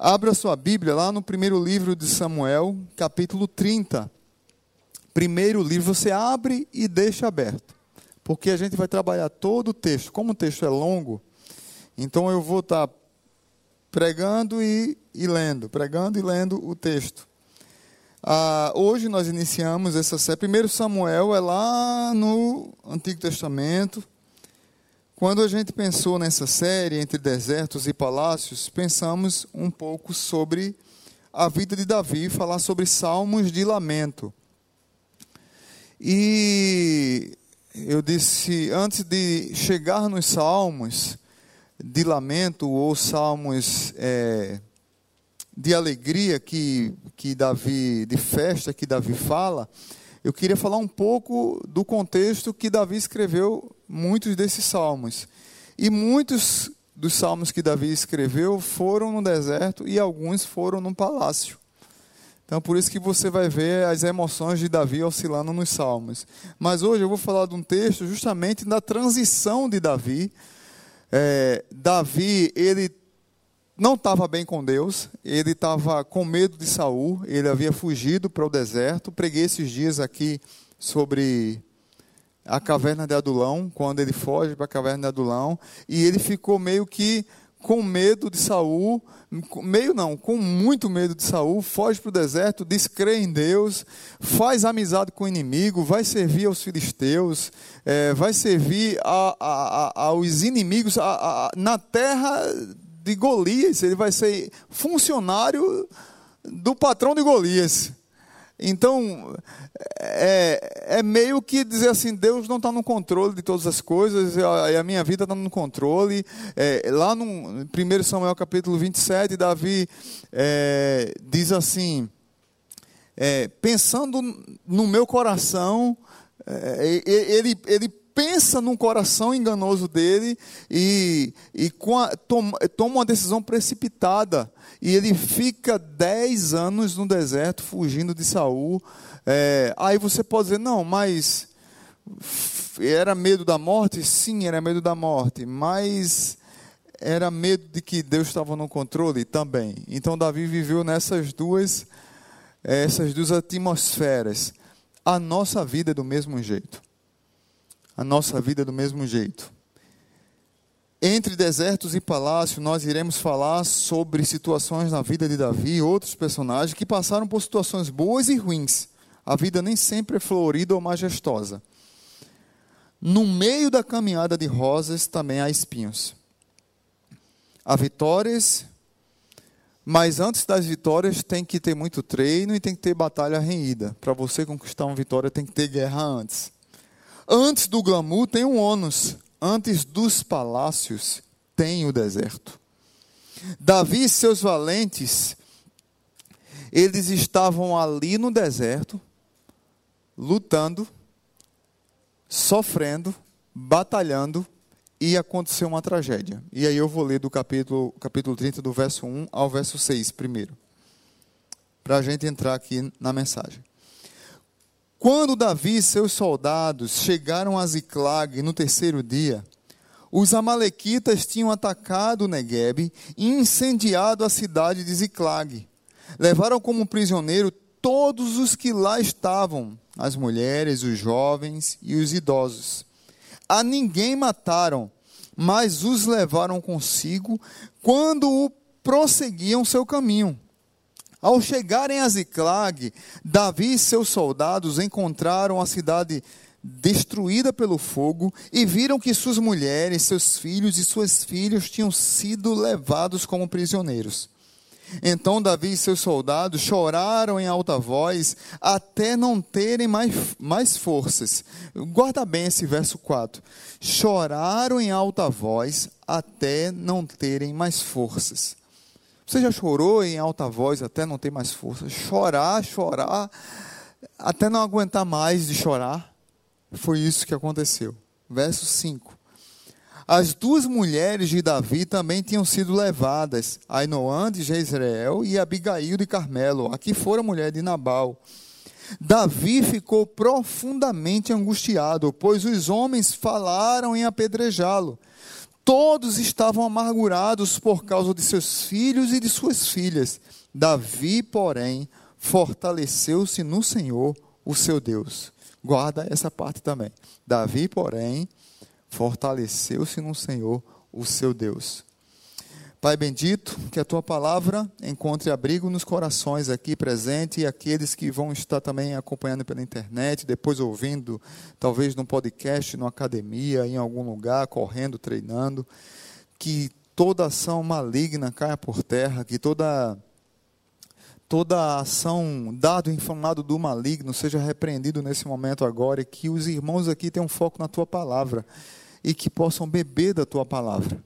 Abra sua Bíblia lá no primeiro livro de Samuel, capítulo 30. Primeiro livro, você abre e deixa aberto, porque a gente vai trabalhar todo o texto. Como o texto é longo, então eu vou estar pregando e, e lendo, pregando e lendo o texto. Ah, hoje nós iniciamos essa série. Primeiro Samuel é lá no Antigo Testamento quando a gente pensou nessa série entre desertos e palácios, pensamos um pouco sobre a vida de Davi, falar sobre salmos de lamento. E eu disse, antes de chegar nos salmos de lamento ou salmos é, de alegria que, que Davi, de festa que Davi fala, eu queria falar um pouco do contexto que Davi escreveu muitos desses salmos. E muitos dos salmos que Davi escreveu foram no deserto e alguns foram no palácio. Então, por isso que você vai ver as emoções de Davi oscilando nos salmos. Mas hoje eu vou falar de um texto justamente da transição de Davi. É, Davi, ele não estava bem com Deus, ele estava com medo de Saul, ele havia fugido para o deserto. Preguei esses dias aqui sobre a caverna de Adulão, quando ele foge para a caverna de Adulão, e ele ficou meio que com medo de Saul, meio não, com muito medo de Saul, foge para o deserto, descrê em Deus, faz amizade com o inimigo, vai servir aos filisteus, é, vai servir a, a, a, aos inimigos na terra de Golias, ele vai ser funcionário do patrão de Golias. Então, é, é, meio que dizer assim: Deus não está no controle de todas as coisas, a, a minha vida está no controle. É, lá no 1 Samuel capítulo 27, Davi é, diz assim: é, pensando no meu coração, é, ele, ele pensa num coração enganoso dele e, e a, toma, toma uma decisão precipitada. E ele fica dez anos no deserto fugindo de Saul. É, aí você pode dizer, não, mas era medo da morte? Sim, era medo da morte, mas era medo de que Deus estava no controle também. Então Davi viveu nessas duas, essas duas atmosferas. A nossa vida é do mesmo jeito a nossa vida do mesmo jeito. Entre desertos e palácio, nós iremos falar sobre situações na vida de Davi e outros personagens que passaram por situações boas e ruins. A vida nem sempre é florida ou majestosa. No meio da caminhada de rosas também há espinhos. Há vitórias, mas antes das vitórias tem que ter muito treino e tem que ter batalha renhida. Para você conquistar uma vitória tem que ter guerra antes. Antes do glamour tem um ônus, antes dos palácios tem o deserto. Davi e seus valentes, eles estavam ali no deserto, lutando, sofrendo, batalhando, e aconteceu uma tragédia. E aí eu vou ler do capítulo, capítulo 30, do verso 1 ao verso 6 primeiro, para a gente entrar aqui na mensagem. Quando Davi e seus soldados chegaram a Ziclag no terceiro dia, os amalequitas tinham atacado Negueb e incendiado a cidade de Ziclag. Levaram como prisioneiro todos os que lá estavam, as mulheres, os jovens e os idosos. A ninguém mataram, mas os levaram consigo quando prosseguiam seu caminho. Ao chegarem a Ziclag, Davi e seus soldados encontraram a cidade destruída pelo fogo e viram que suas mulheres, seus filhos e suas filhas tinham sido levados como prisioneiros. Então Davi e seus soldados choraram em alta voz até não terem mais, mais forças. Guarda bem esse verso 4. Choraram em alta voz até não terem mais forças. Você já chorou em alta voz até não ter mais força? Chorar, chorar, até não aguentar mais de chorar? Foi isso que aconteceu. Verso 5. As duas mulheres de Davi também tinham sido levadas, Ainoã de Jezreel e Abigail de Carmelo, a que fora mulher de Nabal. Davi ficou profundamente angustiado, pois os homens falaram em apedrejá-lo. Todos estavam amargurados por causa de seus filhos e de suas filhas. Davi, porém, fortaleceu-se no Senhor, o seu Deus. Guarda essa parte também. Davi, porém, fortaleceu-se no Senhor, o seu Deus. Pai bendito, que a tua palavra encontre abrigo nos corações aqui presente e aqueles que vão estar também acompanhando pela internet, depois ouvindo, talvez num podcast, numa academia, em algum lugar, correndo, treinando. Que toda ação maligna caia por terra, que toda toda ação, dado inflamado do maligno, seja repreendido nesse momento agora e que os irmãos aqui tenham foco na tua palavra e que possam beber da tua palavra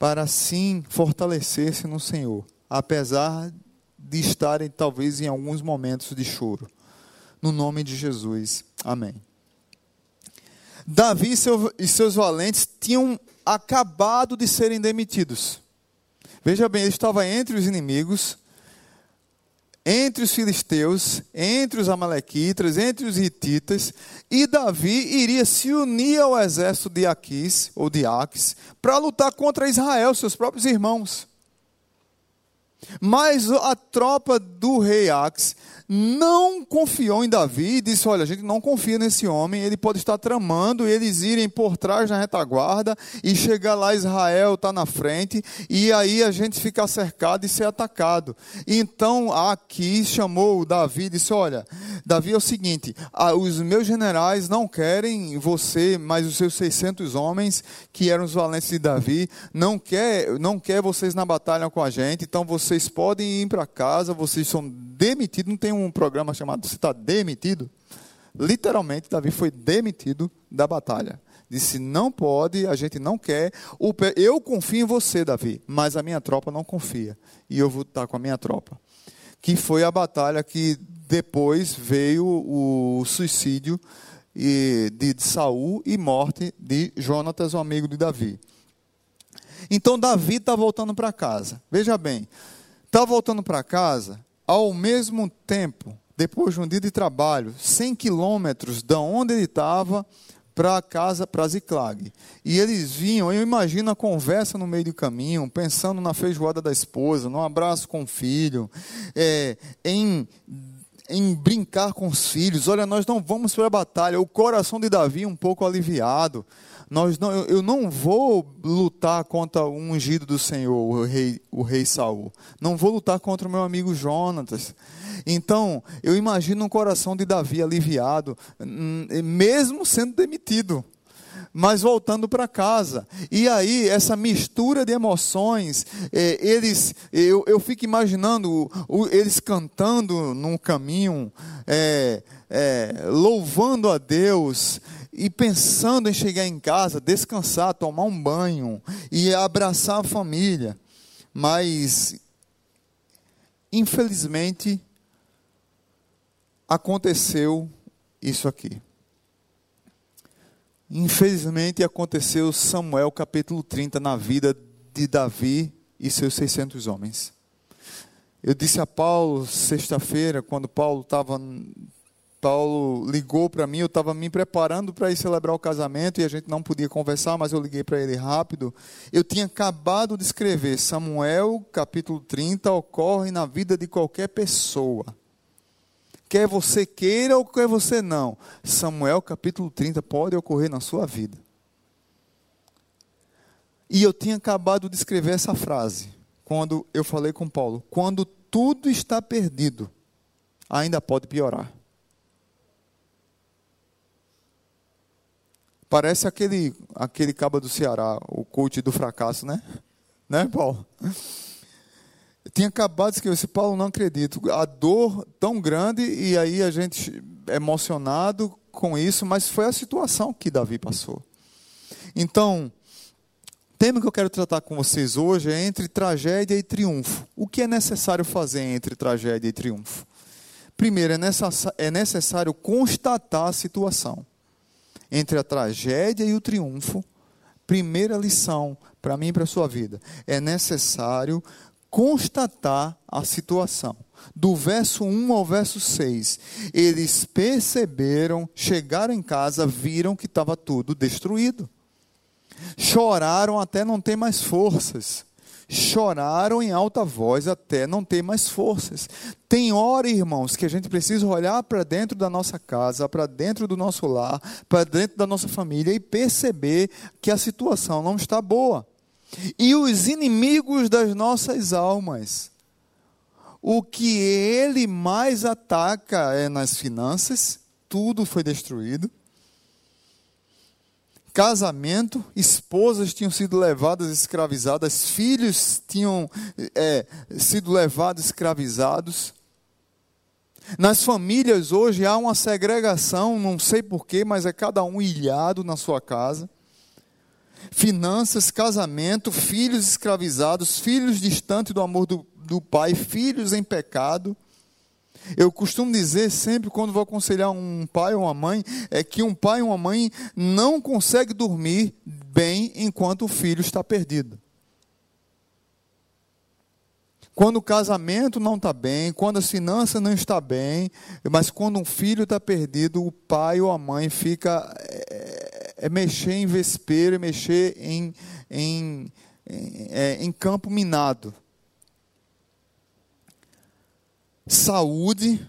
para assim fortalecer-se no Senhor, apesar de estarem talvez em alguns momentos de choro. No nome de Jesus. Amém. Davi e seus valentes tinham acabado de serem demitidos. Veja bem, ele estava entre os inimigos, entre os filisteus, entre os amalequitas, entre os hititas, e Davi iria se unir ao exército de Aquis, ou de Aques, para lutar contra Israel, seus próprios irmãos. Mas a tropa do rei Aques não confiou em Davi e disse: Olha, a gente não confia nesse homem, ele pode estar tramando eles irem por trás na retaguarda e chegar lá, Israel está na frente, e aí a gente ficar cercado e ser atacado. Então aqui chamou Davi e disse: Olha, Davi é o seguinte: os meus generais não querem você, mas os seus 600 homens, que eram os valentes de Davi, não quer, não quer vocês na batalha com a gente, então vocês podem ir para casa, vocês são demitidos, não tem um um programa chamado Você está demitido? Literalmente, Davi foi demitido da batalha. Disse: Não pode, a gente não quer. Eu confio em você, Davi, mas a minha tropa não confia. E eu vou estar com a minha tropa. Que foi a batalha que depois veio o suicídio de Saul e morte de Jonatas, o amigo de Davi. Então Davi está voltando para casa. Veja bem, está voltando para casa ao mesmo tempo, depois de um dia de trabalho, 100 quilômetros da onde ele estava para casa, para Ziclag. E eles vinham, eu imagino a conversa no meio do caminho, pensando na feijoada da esposa, no abraço com o filho, é, em, em brincar com os filhos. Olha, nós não vamos para a batalha. O coração de Davi um pouco aliviado nós não, eu não vou lutar contra o ungido do Senhor, o rei, o rei Saul. Não vou lutar contra o meu amigo Jonatas. Então, eu imagino um coração de Davi aliviado, hum, mesmo sendo demitido mas voltando para casa. E aí, essa mistura de emoções, é, eles, eu, eu fico imaginando o, eles cantando num caminho, é, é, louvando a Deus, e pensando em chegar em casa, descansar, tomar um banho e abraçar a família. Mas, infelizmente, aconteceu isso aqui. Infelizmente aconteceu Samuel capítulo 30 na vida de Davi e seus 600 homens. Eu disse a Paulo sexta-feira, quando Paulo estava Paulo ligou para mim, eu estava me preparando para ir celebrar o casamento e a gente não podia conversar, mas eu liguei para ele rápido. Eu tinha acabado de escrever, Samuel, capítulo 30, ocorre na vida de qualquer pessoa. Quer você queira ou quer você não. Samuel, capítulo 30, pode ocorrer na sua vida. E eu tinha acabado de escrever essa frase, quando eu falei com Paulo: quando tudo está perdido, ainda pode piorar. Parece aquele, aquele caba do Ceará, o coach do fracasso, né? Né, Paulo? Eu tinha acabado de escrever, Paulo, não acredito. A dor tão grande e aí a gente emocionado com isso, mas foi a situação que Davi passou. Então, tema que eu quero tratar com vocês hoje é entre tragédia e triunfo. O que é necessário fazer entre tragédia e triunfo? Primeiro, é necessário constatar a situação entre a tragédia e o triunfo, primeira lição para mim e para a sua vida, é necessário constatar a situação. Do verso 1 ao verso 6, eles perceberam, chegaram em casa, viram que estava tudo destruído. choraram até não ter mais forças choraram em alta voz até não ter mais forças. Tem hora, irmãos, que a gente precisa olhar para dentro da nossa casa, para dentro do nosso lar, para dentro da nossa família e perceber que a situação não está boa. E os inimigos das nossas almas, o que ele mais ataca é nas finanças, tudo foi destruído casamento, esposas tinham sido levadas escravizadas, filhos tinham é, sido levados escravizados. Nas famílias hoje há uma segregação, não sei porquê, mas é cada um ilhado na sua casa. Finanças, casamento, filhos escravizados, filhos distantes do amor do, do pai, filhos em pecado. Eu costumo dizer sempre quando vou aconselhar um pai ou uma mãe, é que um pai ou uma mãe não consegue dormir bem enquanto o filho está perdido. Quando o casamento não está bem, quando as finanças não estão bem, mas quando um filho está perdido, o pai ou a mãe fica é, é mexer em vespeiro, é mexer em, em, é, em campo minado saúde,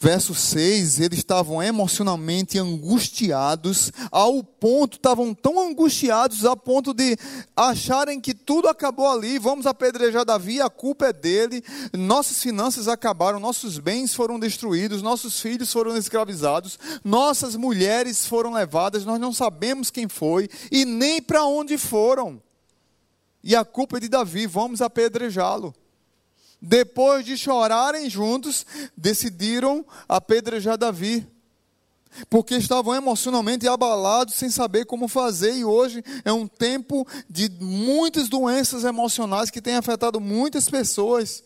verso 6, eles estavam emocionalmente angustiados, ao ponto, estavam tão angustiados a ponto de acharem que tudo acabou ali, vamos apedrejar Davi, a culpa é dele, nossas finanças acabaram, nossos bens foram destruídos, nossos filhos foram escravizados, nossas mulheres foram levadas, nós não sabemos quem foi e nem para onde foram. E a culpa é de Davi, vamos apedrejá-lo. Depois de chorarem juntos, decidiram apedrejar Davi. Porque estavam emocionalmente abalados, sem saber como fazer, e hoje é um tempo de muitas doenças emocionais que têm afetado muitas pessoas.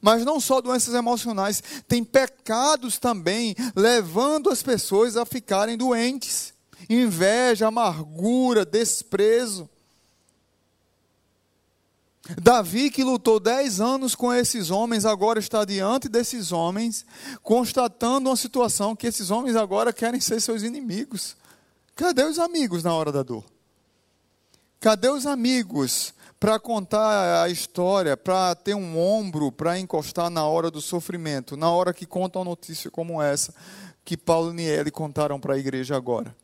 Mas não só doenças emocionais, tem pecados também levando as pessoas a ficarem doentes. Inveja, amargura, desprezo. Davi, que lutou dez anos com esses homens, agora está diante desses homens, constatando uma situação que esses homens agora querem ser seus inimigos. Cadê os amigos na hora da dor? Cadê os amigos para contar a história, para ter um ombro para encostar na hora do sofrimento, na hora que contam uma notícia como essa que Paulo e Niele contaram para a igreja agora?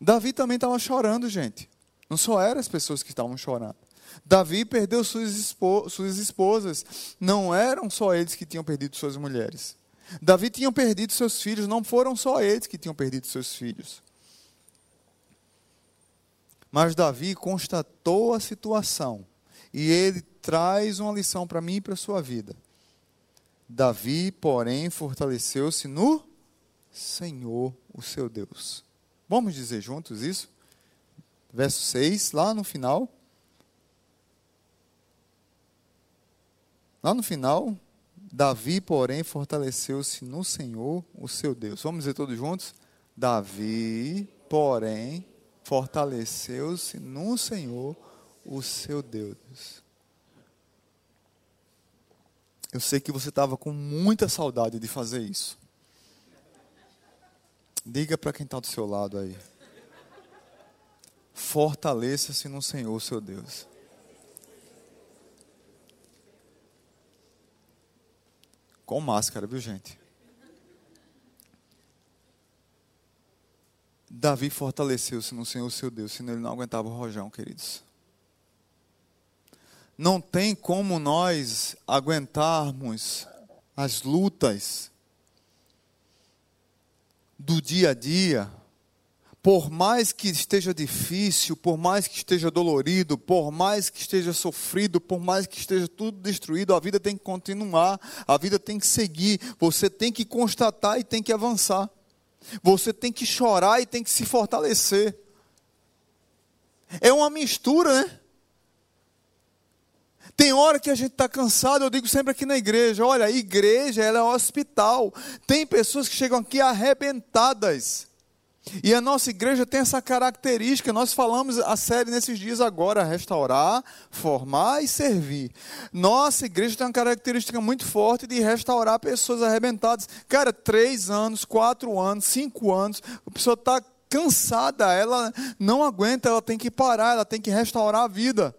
Davi também estava chorando, gente. Não só eram as pessoas que estavam chorando. Davi perdeu suas, espo suas esposas. Não eram só eles que tinham perdido suas mulheres. Davi tinha perdido seus filhos. Não foram só eles que tinham perdido seus filhos. Mas Davi constatou a situação. E ele traz uma lição para mim e para a sua vida. Davi, porém, fortaleceu-se no Senhor, o seu Deus. Vamos dizer juntos isso? Verso 6, lá no final. Lá no final, Davi, porém, fortaleceu-se no Senhor, o seu Deus. Vamos dizer todos juntos? Davi, porém, fortaleceu-se no Senhor, o seu Deus. Eu sei que você estava com muita saudade de fazer isso. Diga para quem está do seu lado aí fortaleça-se no Senhor, seu Deus. Com máscara, viu, gente? Davi fortaleceu-se no Senhor, seu Deus, senão ele não aguentava o rojão, queridos. Não tem como nós aguentarmos as lutas do dia a dia por mais que esteja difícil, por mais que esteja dolorido, por mais que esteja sofrido, por mais que esteja tudo destruído, a vida tem que continuar, a vida tem que seguir, você tem que constatar e tem que avançar, você tem que chorar e tem que se fortalecer. É uma mistura, né? Tem hora que a gente está cansado, eu digo sempre aqui na igreja: olha, a igreja ela é um hospital. Tem pessoas que chegam aqui arrebentadas e a nossa igreja tem essa característica, nós falamos a série nesses dias agora, restaurar, formar e servir. Nossa igreja tem uma característica muito forte de restaurar pessoas arrebentadas. Cara, três anos, quatro anos, cinco anos, a pessoa está cansada, ela não aguenta, ela tem que parar, ela tem que restaurar a vida.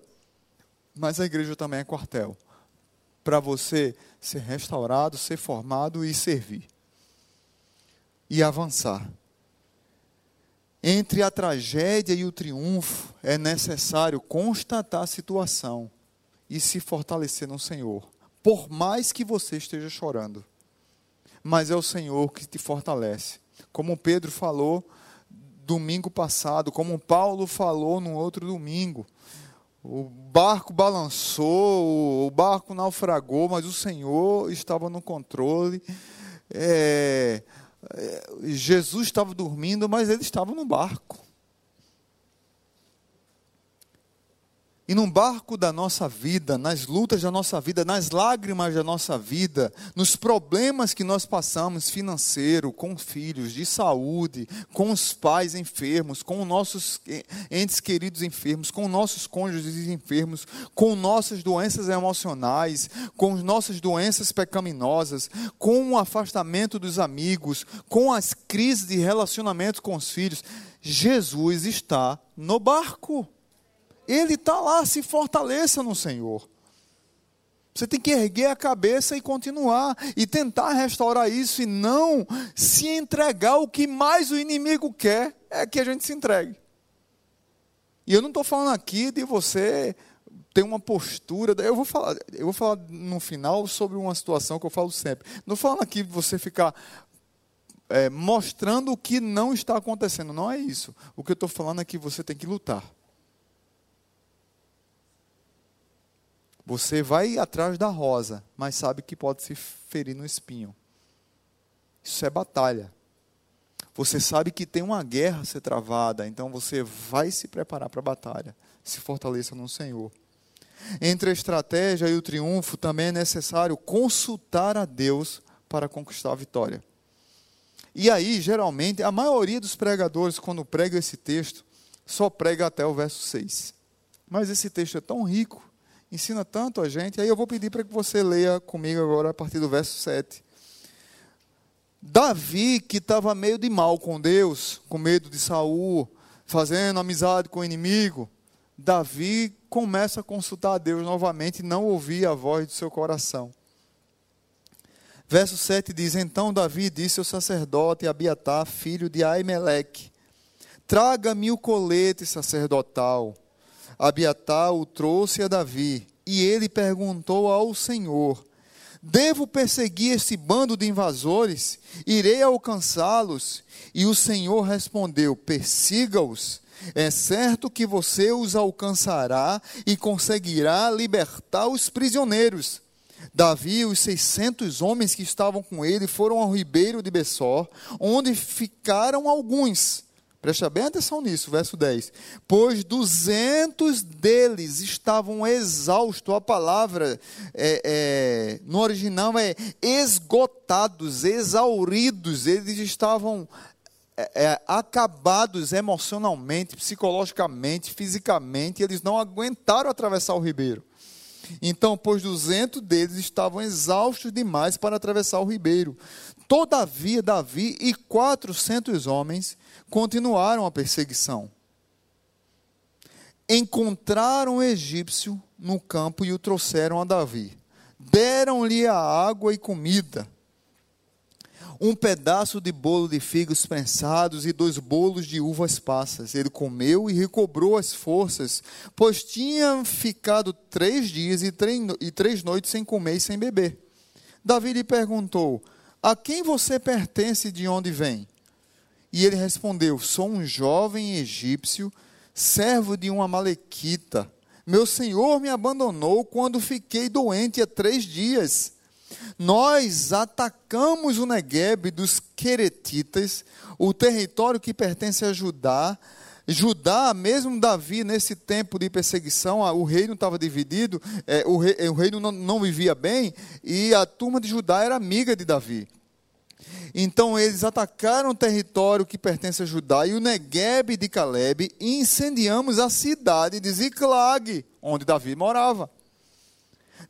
Mas a igreja também é quartel para você ser restaurado, ser formado e servir. E avançar. Entre a tragédia e o triunfo, é necessário constatar a situação e se fortalecer no Senhor, por mais que você esteja chorando. Mas é o Senhor que te fortalece. Como Pedro falou domingo passado, como Paulo falou no outro domingo. O barco balançou, o barco naufragou, mas o Senhor estava no controle. É, Jesus estava dormindo, mas ele estava no barco. E num barco da nossa vida, nas lutas da nossa vida, nas lágrimas da nossa vida, nos problemas que nós passamos financeiro, com filhos, de saúde, com os pais enfermos, com nossos entes queridos enfermos, com nossos cônjuges enfermos, com nossas doenças emocionais, com nossas doenças pecaminosas, com o afastamento dos amigos, com as crises de relacionamento com os filhos, Jesus está no barco. Ele está lá, se fortaleça no Senhor. Você tem que erguer a cabeça e continuar, e tentar restaurar isso, e não se entregar o que mais o inimigo quer, é que a gente se entregue. E eu não estou falando aqui de você ter uma postura. Eu vou falar, eu vou falar no final sobre uma situação que eu falo sempre. Não falando aqui de você ficar é, mostrando o que não está acontecendo. Não é isso. O que eu estou falando é que você tem que lutar. Você vai atrás da rosa, mas sabe que pode se ferir no espinho. Isso é batalha. Você sabe que tem uma guerra a ser travada, então você vai se preparar para a batalha. Se fortaleça no Senhor. Entre a estratégia e o triunfo, também é necessário consultar a Deus para conquistar a vitória. E aí, geralmente, a maioria dos pregadores, quando prega esse texto, só prega até o verso 6. Mas esse texto é tão rico ensina tanto a gente. Aí eu vou pedir para que você leia comigo agora a partir do verso 7. Davi, que estava meio de mal com Deus, com medo de Saul, fazendo amizade com o inimigo, Davi começa a consultar a Deus novamente e não ouvir a voz do seu coração. Verso 7 diz: Então Davi disse ao sacerdote Abiatar, filho de Aimeleque: Traga-me o colete sacerdotal Abiatar o trouxe a Davi, e ele perguntou ao Senhor: Devo perseguir esse bando de invasores? Irei alcançá-los? E o Senhor respondeu: Persiga-os. É certo que você os alcançará e conseguirá libertar os prisioneiros. Davi e os seiscentos homens que estavam com ele foram ao ribeiro de Bessor, onde ficaram alguns Presta bem atenção nisso, verso 10. Pois duzentos deles estavam exaustos. A palavra é, é, no original é esgotados, exauridos. Eles estavam é, é, acabados emocionalmente, psicologicamente, fisicamente. Eles não aguentaram atravessar o ribeiro. Então, pois duzentos deles estavam exaustos demais para atravessar o ribeiro. Todavia, Davi e quatrocentos homens continuaram a perseguição. Encontraram o egípcio no campo e o trouxeram a Davi. Deram-lhe a água e comida, um pedaço de bolo de figos prensados e dois bolos de uvas passas. Ele comeu e recobrou as forças, pois tinha ficado três dias e três noites sem comer e sem beber. Davi lhe perguntou: A quem você pertence e de onde vem? E ele respondeu: Sou um jovem egípcio, servo de uma malequita. Meu senhor me abandonou quando fiquei doente há três dias. Nós atacamos o Negueb dos Queretitas, o território que pertence a Judá. Judá, mesmo Davi, nesse tempo de perseguição, o reino estava dividido, é, o, rei, o, reino não, não vivia bem, e a turma de Judá era amiga de Davi. Então eles atacaram o território que pertence a Judá e o Negueb de Caleb e incendiamos a cidade de Ziclag, onde Davi morava.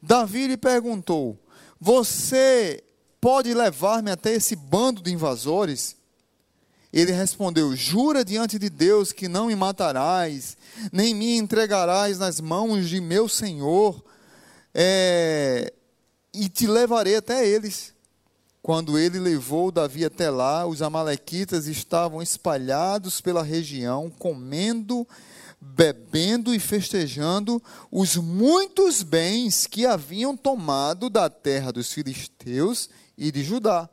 Davi lhe perguntou: Você pode levar-me até esse bando de invasores? Ele respondeu: Jura diante de Deus que não me matarás, nem me entregarás nas mãos de meu senhor, é, e te levarei até eles. Quando ele levou Davi até lá, os Amalequitas estavam espalhados pela região, comendo, bebendo e festejando os muitos bens que haviam tomado da terra dos filisteus e de Judá.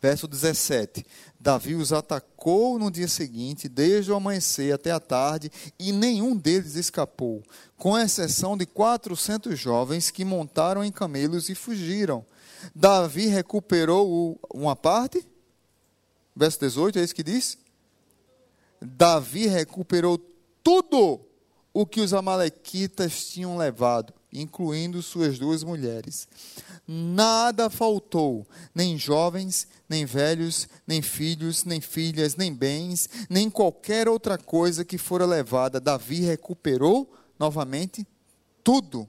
Verso 17: Davi os atacou no dia seguinte, desde o amanhecer até a tarde, e nenhum deles escapou, com exceção de quatrocentos jovens que montaram em camelos e fugiram. Davi recuperou uma parte. Verso 18, é isso que diz? Davi recuperou tudo o que os amalequitas tinham levado, incluindo suas duas mulheres. Nada faltou, nem jovens, nem velhos, nem filhos, nem filhas, nem bens, nem qualquer outra coisa que fora levada. Davi recuperou novamente tudo.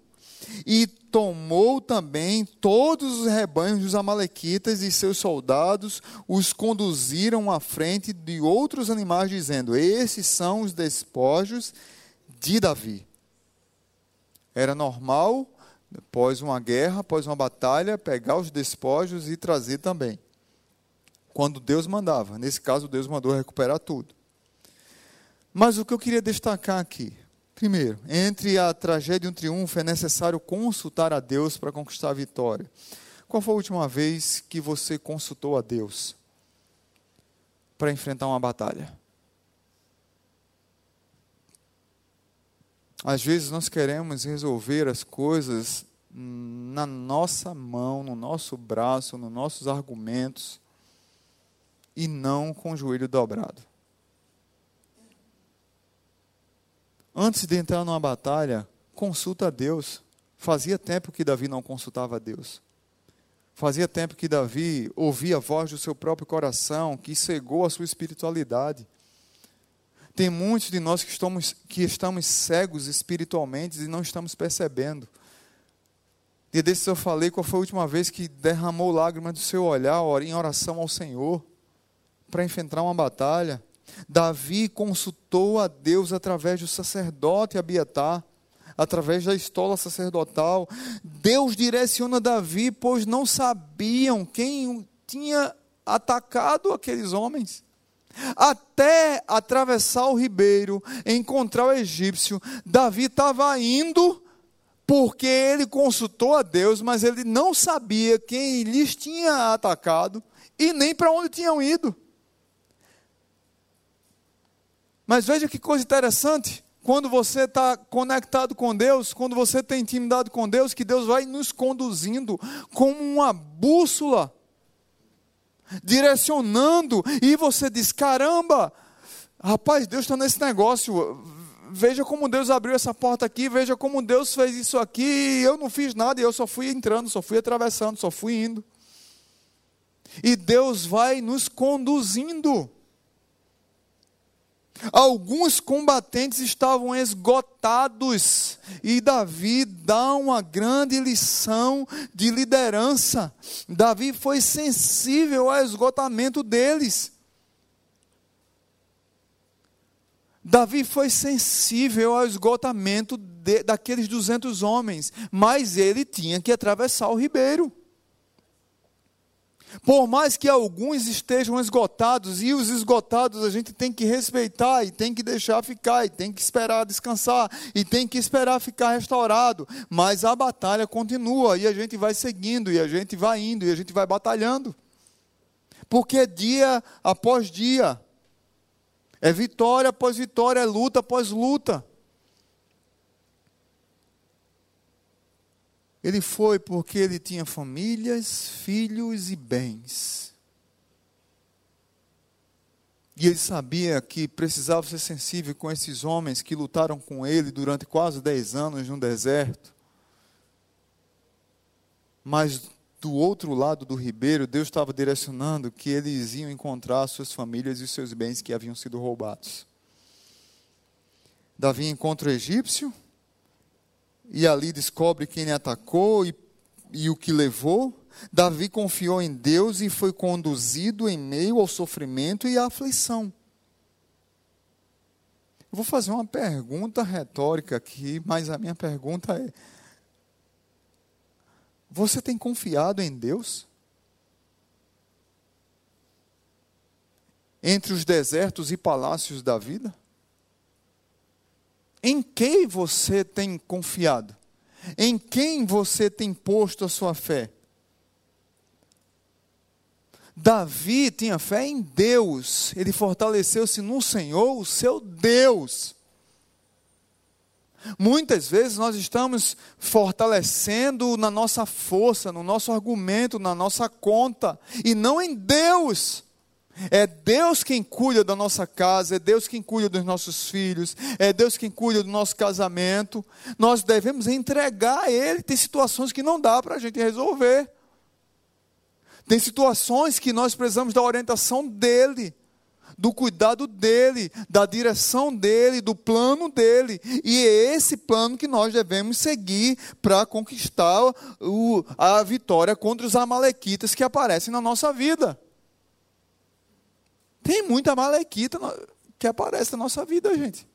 E tomou também todos os rebanhos dos Amalequitas e seus soldados os conduziram à frente de outros animais, dizendo: Esses são os despojos de Davi. Era normal, após uma guerra, após uma batalha, pegar os despojos e trazer também. Quando Deus mandava. Nesse caso, Deus mandou recuperar tudo. Mas o que eu queria destacar aqui Primeiro, entre a tragédia e um triunfo é necessário consultar a Deus para conquistar a vitória. Qual foi a última vez que você consultou a Deus para enfrentar uma batalha? Às vezes nós queremos resolver as coisas na nossa mão, no nosso braço, nos nossos argumentos e não com o joelho dobrado. Antes de entrar numa batalha, consulta a Deus. Fazia tempo que Davi não consultava a Deus. Fazia tempo que Davi ouvia a voz do seu próprio coração, que cegou a sua espiritualidade. Tem muitos de nós que estamos, que estamos cegos espiritualmente e não estamos percebendo. Dia desses eu falei qual foi a última vez que derramou lágrimas do seu olhar em oração ao Senhor para enfrentar uma batalha. Davi consultou a Deus através do sacerdote Abiatar, através da estola sacerdotal. Deus direciona Davi, pois não sabiam quem tinha atacado aqueles homens. Até atravessar o ribeiro, encontrar o egípcio, Davi estava indo porque ele consultou a Deus, mas ele não sabia quem lhes tinha atacado e nem para onde tinham ido. Mas veja que coisa interessante. Quando você está conectado com Deus, quando você tem intimidade com Deus, que Deus vai nos conduzindo como uma bússola, direcionando, e você diz: caramba, rapaz, Deus está nesse negócio. Veja como Deus abriu essa porta aqui, veja como Deus fez isso aqui, eu não fiz nada, eu só fui entrando, só fui atravessando, só fui indo. E Deus vai nos conduzindo. Alguns combatentes estavam esgotados e Davi dá uma grande lição de liderança. Davi foi sensível ao esgotamento deles. Davi foi sensível ao esgotamento de, daqueles 200 homens, mas ele tinha que atravessar o ribeiro. Por mais que alguns estejam esgotados, e os esgotados a gente tem que respeitar, e tem que deixar ficar, e tem que esperar descansar, e tem que esperar ficar restaurado, mas a batalha continua, e a gente vai seguindo, e a gente vai indo, e a gente vai batalhando. Porque dia após dia, é vitória após vitória, é luta após luta. Ele foi porque ele tinha famílias, filhos e bens. E ele sabia que precisava ser sensível com esses homens que lutaram com ele durante quase dez anos no deserto. Mas do outro lado do ribeiro, Deus estava direcionando que eles iam encontrar suas famílias e seus bens que haviam sido roubados. Davi encontra o egípcio, e ali descobre quem atacou e, e o que levou. Davi confiou em Deus e foi conduzido em meio ao sofrimento e à aflição. Eu vou fazer uma pergunta retórica aqui, mas a minha pergunta é: Você tem confiado em Deus? Entre os desertos e palácios da vida? Em quem você tem confiado? Em quem você tem posto a sua fé? Davi tinha fé em Deus, ele fortaleceu-se no Senhor, o seu Deus. Muitas vezes nós estamos fortalecendo na nossa força, no nosso argumento, na nossa conta, e não em Deus. É Deus quem cuida da nossa casa, é Deus quem cuida dos nossos filhos, é Deus quem cuida do nosso casamento. Nós devemos entregar a Ele. Tem situações que não dá para a gente resolver. Tem situações que nós precisamos da orientação dEle, do cuidado dEle, da direção dEle, do plano dEle. E é esse plano que nós devemos seguir para conquistar o, a vitória contra os amalequitas que aparecem na nossa vida. Tem muita malequita que aparece na nossa vida, gente.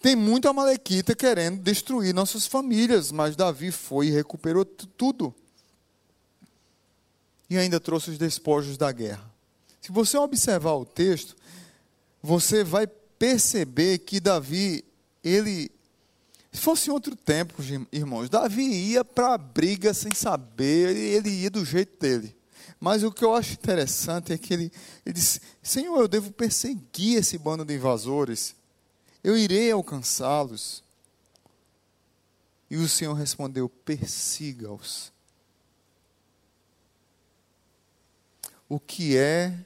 Tem muita malequita querendo destruir nossas famílias, mas Davi foi e recuperou tudo. E ainda trouxe os despojos da guerra. Se você observar o texto, você vai perceber que Davi, ele se fosse outro tempo, irmãos, Davi ia para a briga sem saber, ele ia do jeito dele. Mas o que eu acho interessante é que ele, ele disse: Senhor, eu devo perseguir esse bando de invasores, eu irei alcançá-los. E o Senhor respondeu: persiga-os. O que é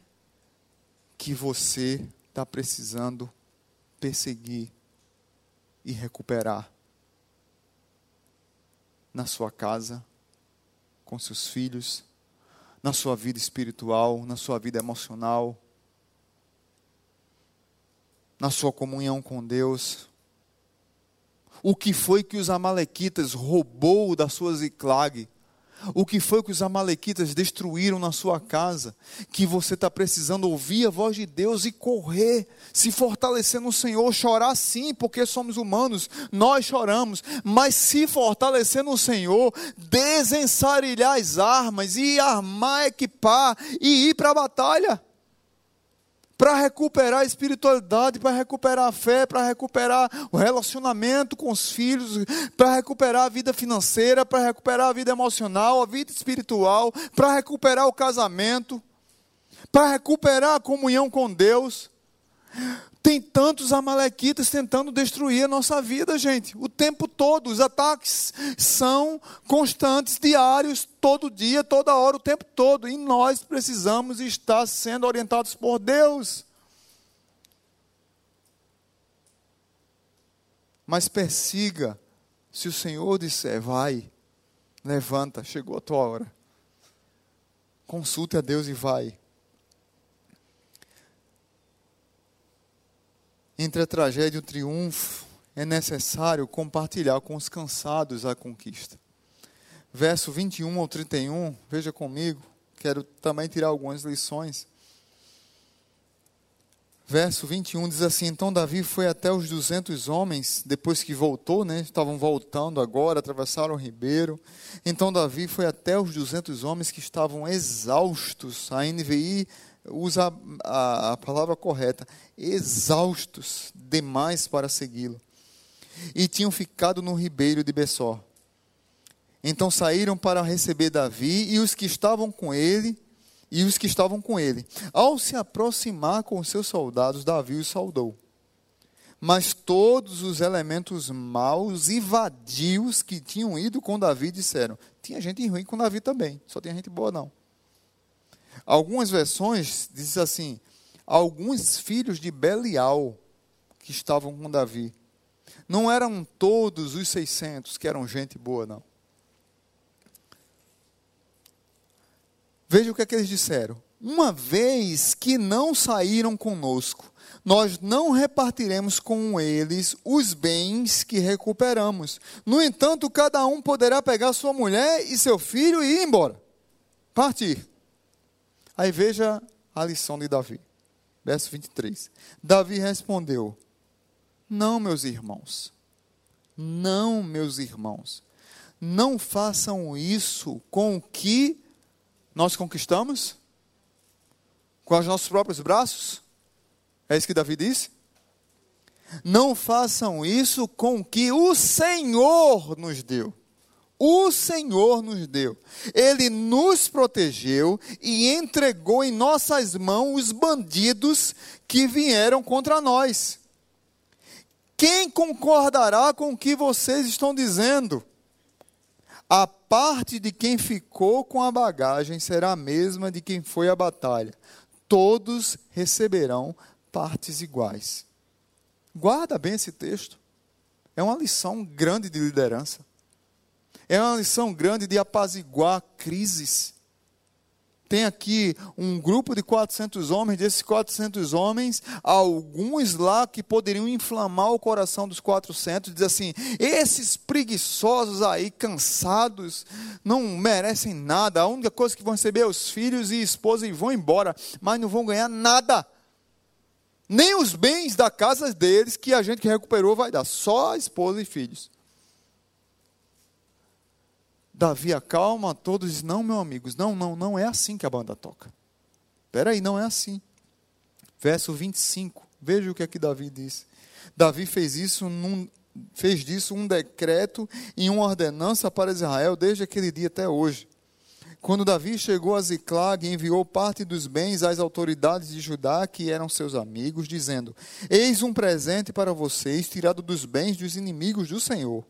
que você está precisando perseguir e recuperar na sua casa, com seus filhos, na sua vida espiritual, na sua vida emocional, na sua comunhão com Deus. O que foi que os amalequitas roubou da sua Ziclag? O que foi que os amalequitas destruíram na sua casa? Que você está precisando ouvir a voz de Deus e correr, se fortalecer no Senhor, chorar sim, porque somos humanos, nós choramos, mas se fortalecer no Senhor, desensarilhar as armas e armar, equipar e ir para a batalha para recuperar a espiritualidade, para recuperar a fé, para recuperar o relacionamento com os filhos, para recuperar a vida financeira, para recuperar a vida emocional, a vida espiritual, para recuperar o casamento, para recuperar a comunhão com Deus. Tem tantos amalequitas tentando destruir a nossa vida, gente, o tempo todo. Os ataques são constantes, diários, todo dia, toda hora, o tempo todo. E nós precisamos estar sendo orientados por Deus. Mas persiga, se o Senhor disser, vai, levanta, chegou a tua hora. Consulte a Deus e vai. Entre a tragédia e o triunfo, é necessário compartilhar com os cansados a conquista. Verso 21 ao 31, veja comigo, quero também tirar algumas lições. Verso 21 diz assim: Então Davi foi até os 200 homens, depois que voltou, né? Estavam voltando agora, atravessaram o ribeiro. Então Davi foi até os 200 homens que estavam exaustos. A NVI usa a, a palavra correta, exaustos demais para segui-lo. E tinham ficado no ribeiro de Bessó. Então saíram para receber Davi e os que estavam com ele, e os que estavam com ele. Ao se aproximar com seus soldados, Davi os saudou. Mas todos os elementos maus e vadios que tinham ido com Davi disseram: tinha gente ruim com Davi também, só tinha gente boa não. Algumas versões dizem assim: alguns filhos de Belial que estavam com Davi. Não eram todos os 600 que eram gente boa, não. Veja o que é que eles disseram. uma vez que não saíram conosco, nós não repartiremos com eles os bens que recuperamos. No entanto, cada um poderá pegar sua mulher e seu filho e ir embora. Partir. Aí veja a lição de Davi. Verso 23. Davi respondeu: Não, meus irmãos. Não, meus irmãos. Não façam isso com o que nós conquistamos? Com os nossos próprios braços? É isso que Davi disse? Não façam isso com o que o Senhor nos deu. O Senhor nos deu. Ele nos protegeu e entregou em nossas mãos os bandidos que vieram contra nós. Quem concordará com o que vocês estão dizendo? A parte de quem ficou com a bagagem será a mesma de quem foi à batalha. Todos receberão partes iguais. Guarda bem esse texto. É uma lição grande de liderança. É uma lição grande de apaziguar crises. Tem aqui um grupo de 400 homens, desses 400 homens, alguns lá que poderiam inflamar o coração dos 400, dizer assim: esses preguiçosos aí, cansados, não merecem nada, a única coisa que vão receber é os filhos e esposa e vão embora, mas não vão ganhar nada nem os bens da casa deles que a gente que recuperou vai dar, só a esposa e filhos. Davi acalma todos e diz: Não, meus amigos, não, não, não é assim que a banda toca. Espera aí, não é assim. Verso 25, veja o que aqui Davi diz. Davi fez isso num, fez disso um decreto e uma ordenança para Israel desde aquele dia até hoje. Quando Davi chegou a Ziclag, enviou parte dos bens às autoridades de Judá, que eram seus amigos, dizendo: Eis um presente para vocês, tirado dos bens dos inimigos do Senhor.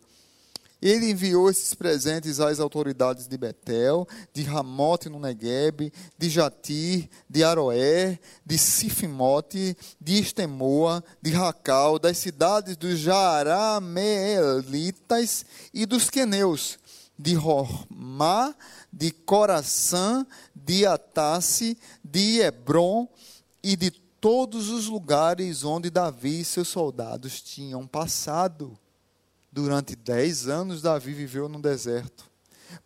Ele enviou esses presentes às autoridades de Betel, de Ramote no Negueb, de Jatir, de Aroé, de Sifimote, de Estemoa, de Racal, das cidades dos Jarameelitas e dos Queneus, de Hormá, de Coração, de Atasse, de Hebron e de todos os lugares onde Davi e seus soldados tinham passado. Durante dez anos, Davi viveu no deserto.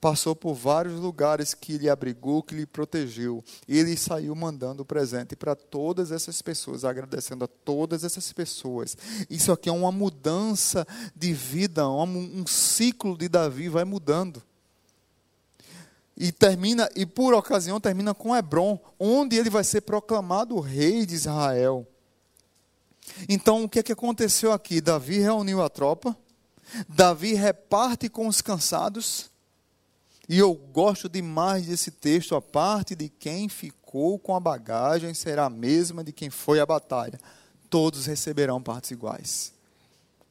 Passou por vários lugares que lhe abrigou, que lhe protegeu. Ele saiu mandando presente para todas essas pessoas, agradecendo a todas essas pessoas. Isso aqui é uma mudança de vida, um ciclo de Davi vai mudando. E termina, e por ocasião termina com Hebron, onde ele vai ser proclamado rei de Israel. Então, o que, é que aconteceu aqui? Davi reuniu a tropa, Davi reparte com os cansados, e eu gosto demais desse texto, a parte de quem ficou com a bagagem será a mesma de quem foi à batalha. Todos receberão partes iguais.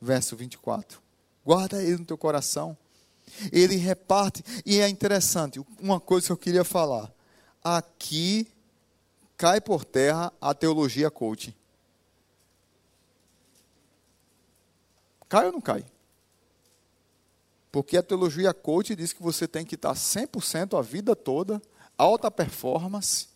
Verso 24. Guarda ele no teu coração ele reparte, e é interessante, uma coisa que eu queria falar. Aqui cai por terra a teologia coaching. Cai ou não cai? Porque a teologia coach diz que você tem que estar 100% a vida toda, alta performance.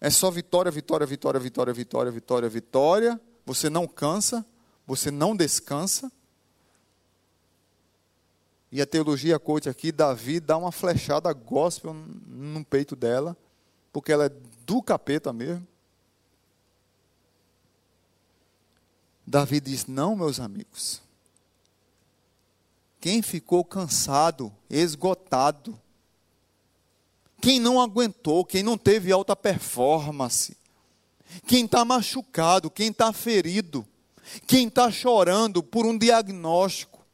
É só vitória, vitória, vitória, vitória, vitória, vitória, vitória. Você não cansa, você não descansa. E a teologia coach aqui, Davi dá uma flechada gospel no peito dela, porque ela é do capeta mesmo. Davi diz: Não, meus amigos. Quem ficou cansado, esgotado, quem não aguentou, quem não teve alta performance, quem está machucado, quem está ferido, quem está chorando por um diagnóstico,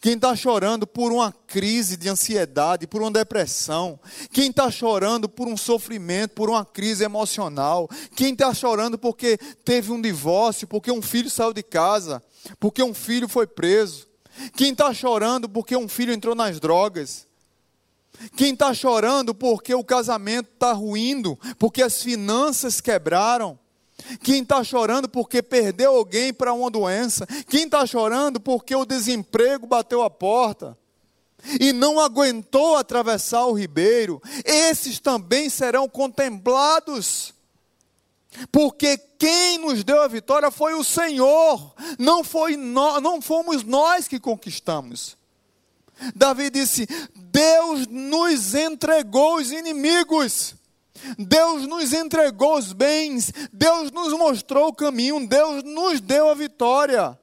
quem está chorando por uma crise de ansiedade, por uma depressão, quem está chorando por um sofrimento, por uma crise emocional, quem está chorando porque teve um divórcio, porque um filho saiu de casa, porque um filho foi preso, quem está chorando porque um filho entrou nas drogas, quem está chorando porque o casamento está ruindo, porque as finanças quebraram, quem está chorando porque perdeu alguém para uma doença? Quem está chorando porque o desemprego bateu a porta? e não aguentou atravessar o ribeiro, esses também serão contemplados. Porque quem nos deu a vitória foi o Senhor, não, foi no, não fomos nós que conquistamos. Davi disse: Deus nos entregou os inimigos. Deus nos entregou os bens, Deus nos mostrou o caminho, Deus nos deu a vitória.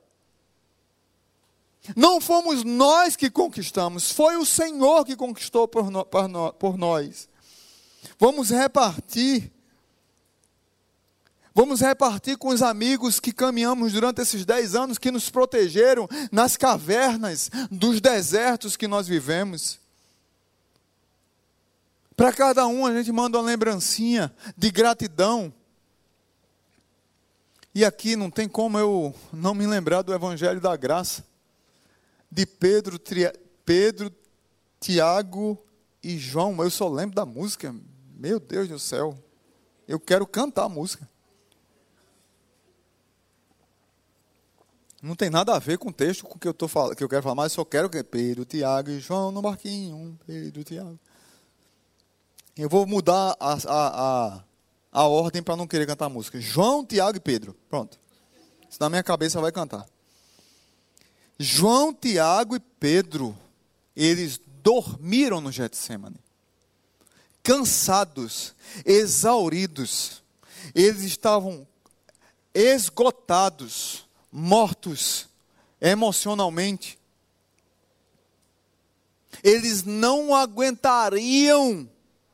Não fomos nós que conquistamos, foi o Senhor que conquistou por, no, por, no, por nós. Vamos repartir. Vamos repartir com os amigos que caminhamos durante esses dez anos, que nos protegeram nas cavernas dos desertos que nós vivemos. Para cada um a gente manda uma lembrancinha de gratidão. E aqui não tem como eu não me lembrar do Evangelho da Graça, de Pedro, Tri... Pedro Tiago e João. Eu só lembro da música. Meu Deus do céu. Eu quero cantar a música. Não tem nada a ver com o texto com que eu, tô, que eu quero falar, mas só quero que Pedro, Tiago e João no barquinho. Pedro, Tiago. Eu vou mudar a, a, a, a ordem para não querer cantar a música. João, Tiago e Pedro. Pronto. Isso na minha cabeça vai cantar. João, Tiago e Pedro, eles dormiram no Getsemane. Cansados, exauridos. Eles estavam esgotados, mortos emocionalmente. Eles não aguentariam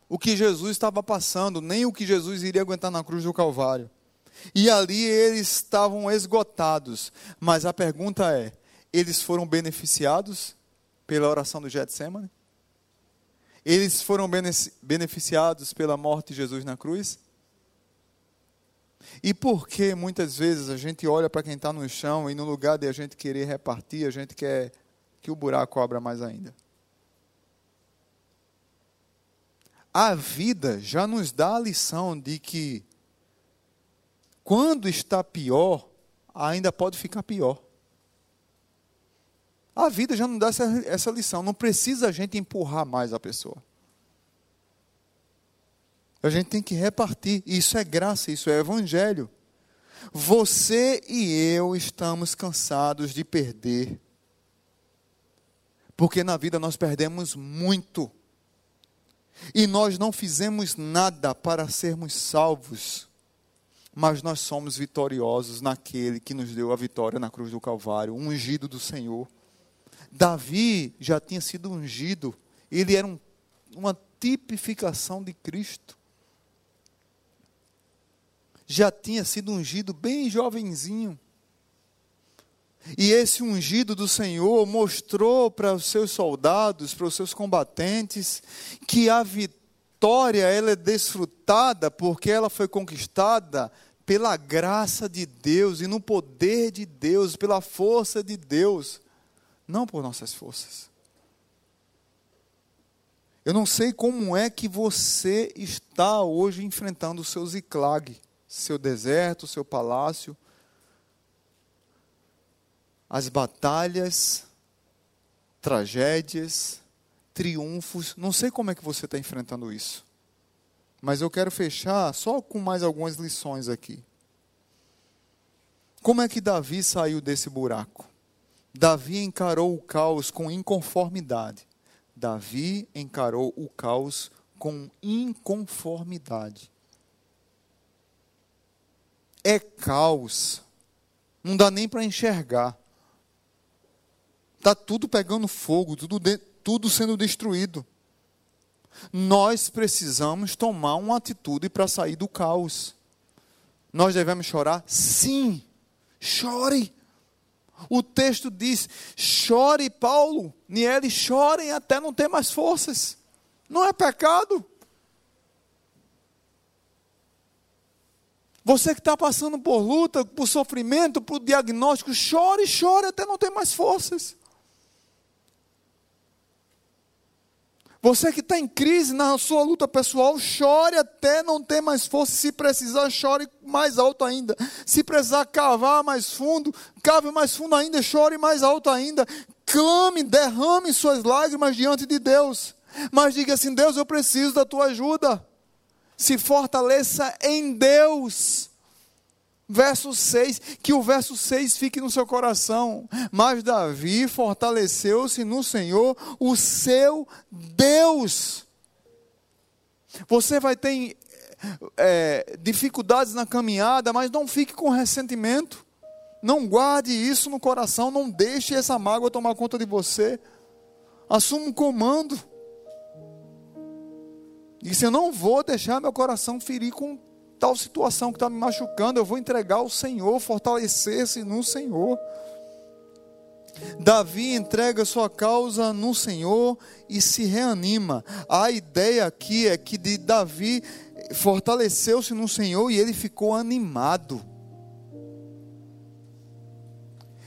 o que Jesus estava passando, nem o que Jesus iria aguentar na cruz do Calvário. E ali eles estavam esgotados. Mas a pergunta é: eles foram beneficiados pela oração do Getsemane? Eles foram beneficiados pela morte de Jesus na cruz? E por que muitas vezes a gente olha para quem está no chão e no lugar de a gente querer repartir, a gente quer que o buraco abra mais ainda? a vida já nos dá a lição de que quando está pior, ainda pode ficar pior. A vida já nos dá essa, essa lição. Não precisa a gente empurrar mais a pessoa. A gente tem que repartir. Isso é graça, isso é evangelho. Você e eu estamos cansados de perder. Porque na vida nós perdemos muito e nós não fizemos nada para sermos salvos, mas nós somos vitoriosos naquele que nos deu a vitória na cruz do Calvário, ungido do Senhor. Davi já tinha sido ungido, ele era um, uma tipificação de Cristo. Já tinha sido ungido bem jovenzinho. E esse ungido do Senhor mostrou para os seus soldados, para os seus combatentes, que a vitória ela é desfrutada porque ela foi conquistada pela graça de Deus e no poder de Deus, pela força de Deus, não por nossas forças. Eu não sei como é que você está hoje enfrentando o seu Ziclag, seu deserto, seu palácio, as batalhas, tragédias, triunfos. Não sei como é que você está enfrentando isso. Mas eu quero fechar só com mais algumas lições aqui. Como é que Davi saiu desse buraco? Davi encarou o caos com inconformidade. Davi encarou o caos com inconformidade. É caos. Não dá nem para enxergar. Está tudo pegando fogo, tudo, de, tudo sendo destruído. Nós precisamos tomar uma atitude para sair do caos. Nós devemos chorar? Sim, chore. O texto diz: chore, Paulo, Niele, chorem até não ter mais forças. Não é pecado. Você que está passando por luta, por sofrimento, por diagnóstico, chore, chore até não ter mais forças. Você que está em crise na sua luta pessoal, chore até não ter mais força. Se precisar, chore mais alto ainda. Se precisar cavar mais fundo, cave mais fundo ainda, chore mais alto ainda. Clame, derrame suas lágrimas diante de Deus. Mas diga assim: Deus, eu preciso da tua ajuda. Se fortaleça em Deus. Verso 6, que o verso 6 fique no seu coração. Mas Davi fortaleceu-se no Senhor, o seu Deus. Você vai ter é, dificuldades na caminhada, mas não fique com ressentimento. Não guarde isso no coração, não deixe essa mágoa tomar conta de você. Assuma um comando. E se eu não vou deixar meu coração ferir com tal situação que está me machucando, eu vou entregar ao Senhor, fortalecer-se no Senhor. Davi entrega sua causa no Senhor e se reanima. A ideia aqui é que de Davi fortaleceu-se no Senhor e ele ficou animado.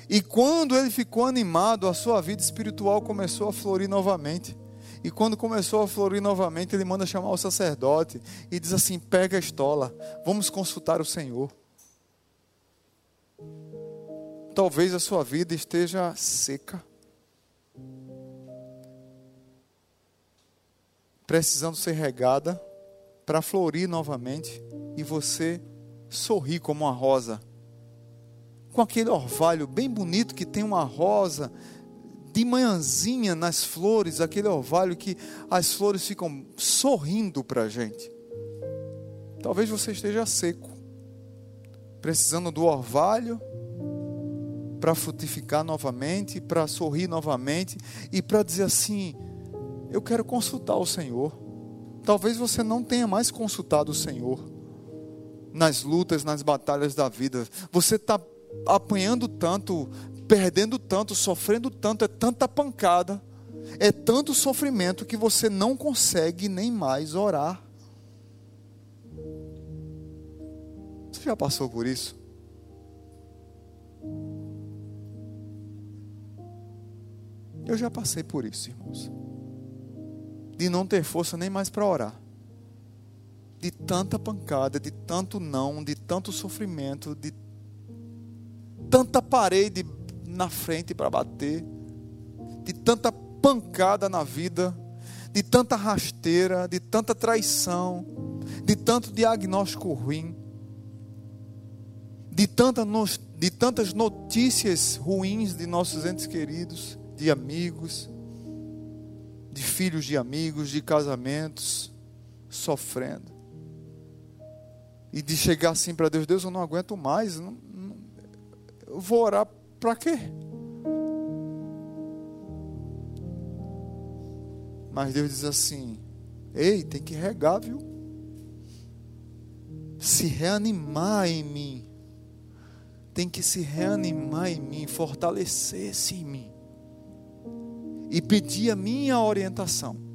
E quando ele ficou animado, a sua vida espiritual começou a florir novamente. E quando começou a florir novamente, ele manda chamar o sacerdote e diz assim: pega a estola, vamos consultar o Senhor. Talvez a sua vida esteja seca, precisando ser regada para florir novamente e você sorrir como uma rosa, com aquele orvalho bem bonito que tem uma rosa de manhãzinha nas flores, aquele orvalho que as flores ficam sorrindo para a gente. Talvez você esteja seco, precisando do orvalho para frutificar novamente, para sorrir novamente e para dizer assim: Eu quero consultar o Senhor. Talvez você não tenha mais consultado o Senhor nas lutas, nas batalhas da vida. Você está apanhando tanto, perdendo tanto, sofrendo tanto, é tanta pancada, é tanto sofrimento que você não consegue nem mais orar. Você já passou por isso? Eu já passei por isso, irmãos. De não ter força nem mais para orar. De tanta pancada, de tanto não, de tanto sofrimento, de tanta parede na frente para bater, de tanta pancada na vida, de tanta rasteira, de tanta traição, de tanto diagnóstico ruim, de, tanta, de tantas notícias ruins de nossos entes queridos, de amigos, de filhos de amigos, de casamentos, sofrendo. E de chegar assim para Deus, Deus, eu não aguento mais, não, não, eu vou orar para quê? Mas Deus diz assim: Ei, tem que regar, viu? Se reanimar em mim. Tem que se reanimar em mim, fortalecer-se em mim. E pedir a minha orientação.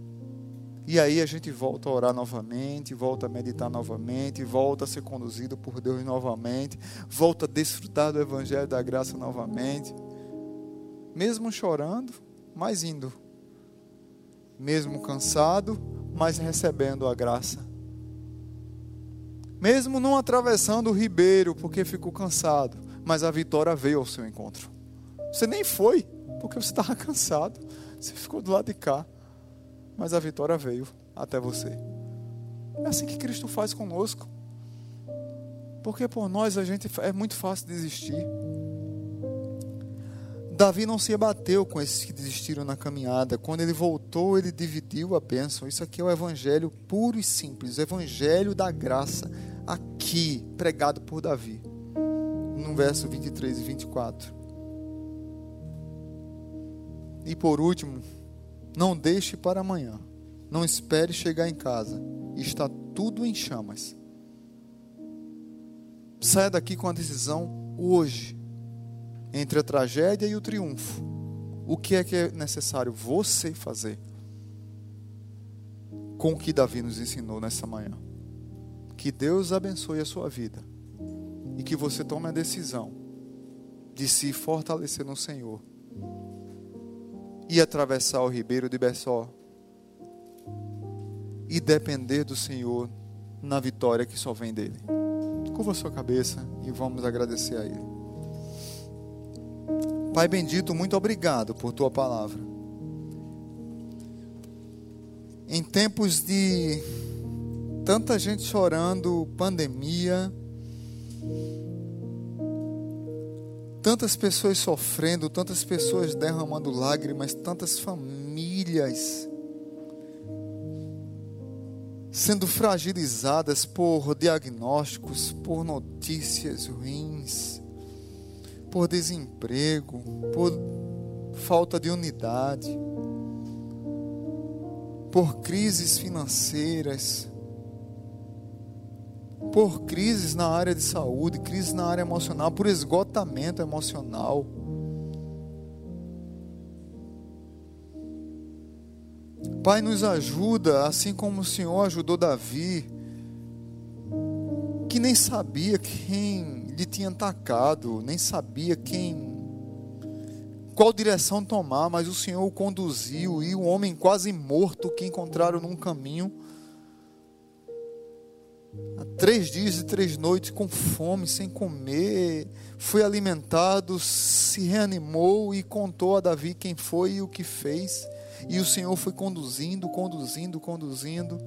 E aí a gente volta a orar novamente, volta a meditar novamente, volta a ser conduzido por Deus novamente, volta a desfrutar do Evangelho da graça novamente. Mesmo chorando, mas indo. Mesmo cansado, mas recebendo a graça. Mesmo não atravessando o ribeiro porque ficou cansado, mas a vitória veio ao seu encontro. Você nem foi, porque você estava cansado. Você ficou do lado de cá mas a vitória veio até você. É assim que Cristo faz conosco. Porque por nós a gente é muito fácil desistir. Davi não se abateu com esses que desistiram na caminhada. Quando ele voltou, ele dividiu a bênção. Isso aqui é o evangelho puro e simples, o evangelho da graça, aqui pregado por Davi. No verso 23 e 24. E por último, não deixe para amanhã. Não espere chegar em casa. Está tudo em chamas. Saia daqui com a decisão hoje. Entre a tragédia e o triunfo. O que é que é necessário você fazer? Com o que Davi nos ensinou nessa manhã. Que Deus abençoe a sua vida. E que você tome a decisão de se fortalecer no Senhor e atravessar o ribeiro de Bessó e depender do Senhor na vitória que só vem dele. Curva sua cabeça e vamos agradecer a Ele. Pai bendito, muito obrigado por tua palavra. Em tempos de tanta gente chorando, pandemia, tantas pessoas sofrendo, tantas pessoas derramando lágrimas, tantas famílias sendo fragilizadas por diagnósticos, por notícias ruins, por desemprego, por falta de unidade, por crises financeiras, por crises na área de saúde, crises na área emocional, por esgotamento emocional. Pai, nos ajuda, assim como o Senhor ajudou Davi, que nem sabia quem lhe tinha atacado, nem sabia quem qual direção tomar, mas o Senhor o conduziu e o homem quase morto que encontraram num caminho há três dias e três noites com fome, sem comer, foi alimentado, se reanimou e contou a Davi quem foi e o que fez. E o Senhor foi conduzindo, conduzindo, conduzindo.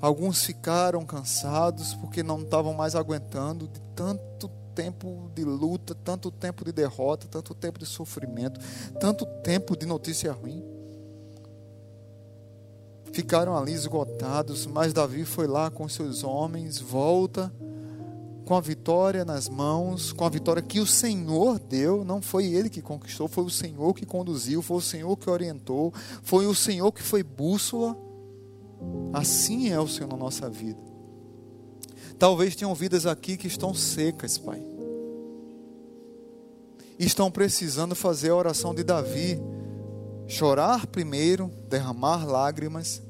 Alguns ficaram cansados porque não estavam mais aguentando de tanto tempo de luta, tanto tempo de derrota, tanto tempo de sofrimento, tanto tempo de notícia ruim. Ficaram ali esgotados, mas Davi foi lá com seus homens, volta com a vitória nas mãos, com a vitória que o Senhor deu, não foi ele que conquistou, foi o Senhor que conduziu, foi o Senhor que orientou, foi o Senhor que foi bússola. Assim é o Senhor na nossa vida. Talvez tenham vidas aqui que estão secas, Pai. Estão precisando fazer a oração de Davi. Chorar primeiro, derramar lágrimas,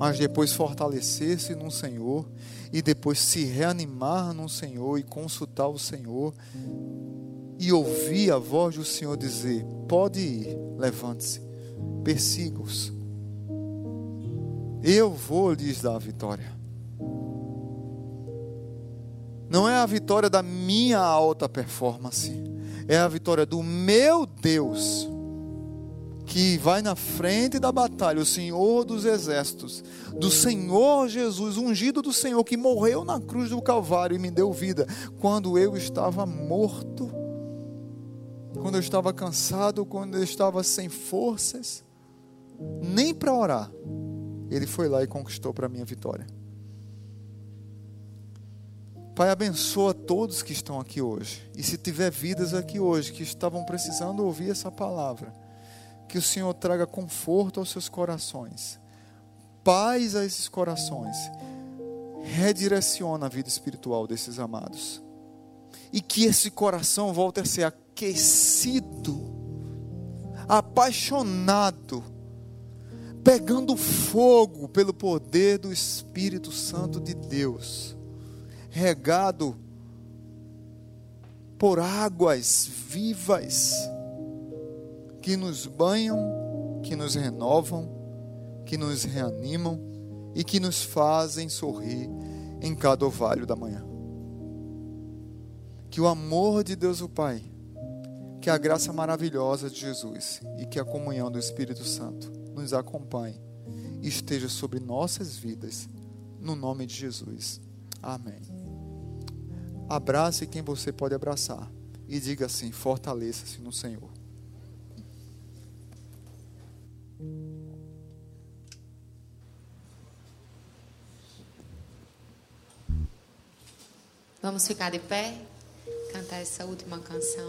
mas depois fortalecer-se no Senhor e depois se reanimar no Senhor e consultar o Senhor e ouvir a voz do Senhor dizer: Pode ir, levante-se, persiga-os. Eu vou lhes dar a vitória. Não é a vitória da minha alta performance, é a vitória do meu Deus que vai na frente da batalha, o Senhor dos exércitos, do Senhor Jesus, ungido do Senhor, que morreu na cruz do Calvário e me deu vida, quando eu estava morto, quando eu estava cansado, quando eu estava sem forças, nem para orar, Ele foi lá e conquistou para mim a vitória. Pai, abençoa todos que estão aqui hoje. E se tiver vidas aqui hoje que estavam precisando ouvir essa palavra, que o Senhor traga conforto aos seus corações, paz a esses corações, redireciona a vida espiritual desses amados. E que esse coração volte a ser aquecido, apaixonado, pegando fogo pelo poder do Espírito Santo de Deus, regado por águas vivas que nos banham, que nos renovam, que nos reanimam e que nos fazem sorrir em cada ovalho da manhã. Que o amor de Deus o Pai, que a graça maravilhosa de Jesus e que a comunhão do Espírito Santo nos acompanhe e esteja sobre nossas vidas, no nome de Jesus. Amém. Abrace quem você pode abraçar e diga assim: fortaleça-se no Senhor. Vamos ficar de pé, cantar essa última canção.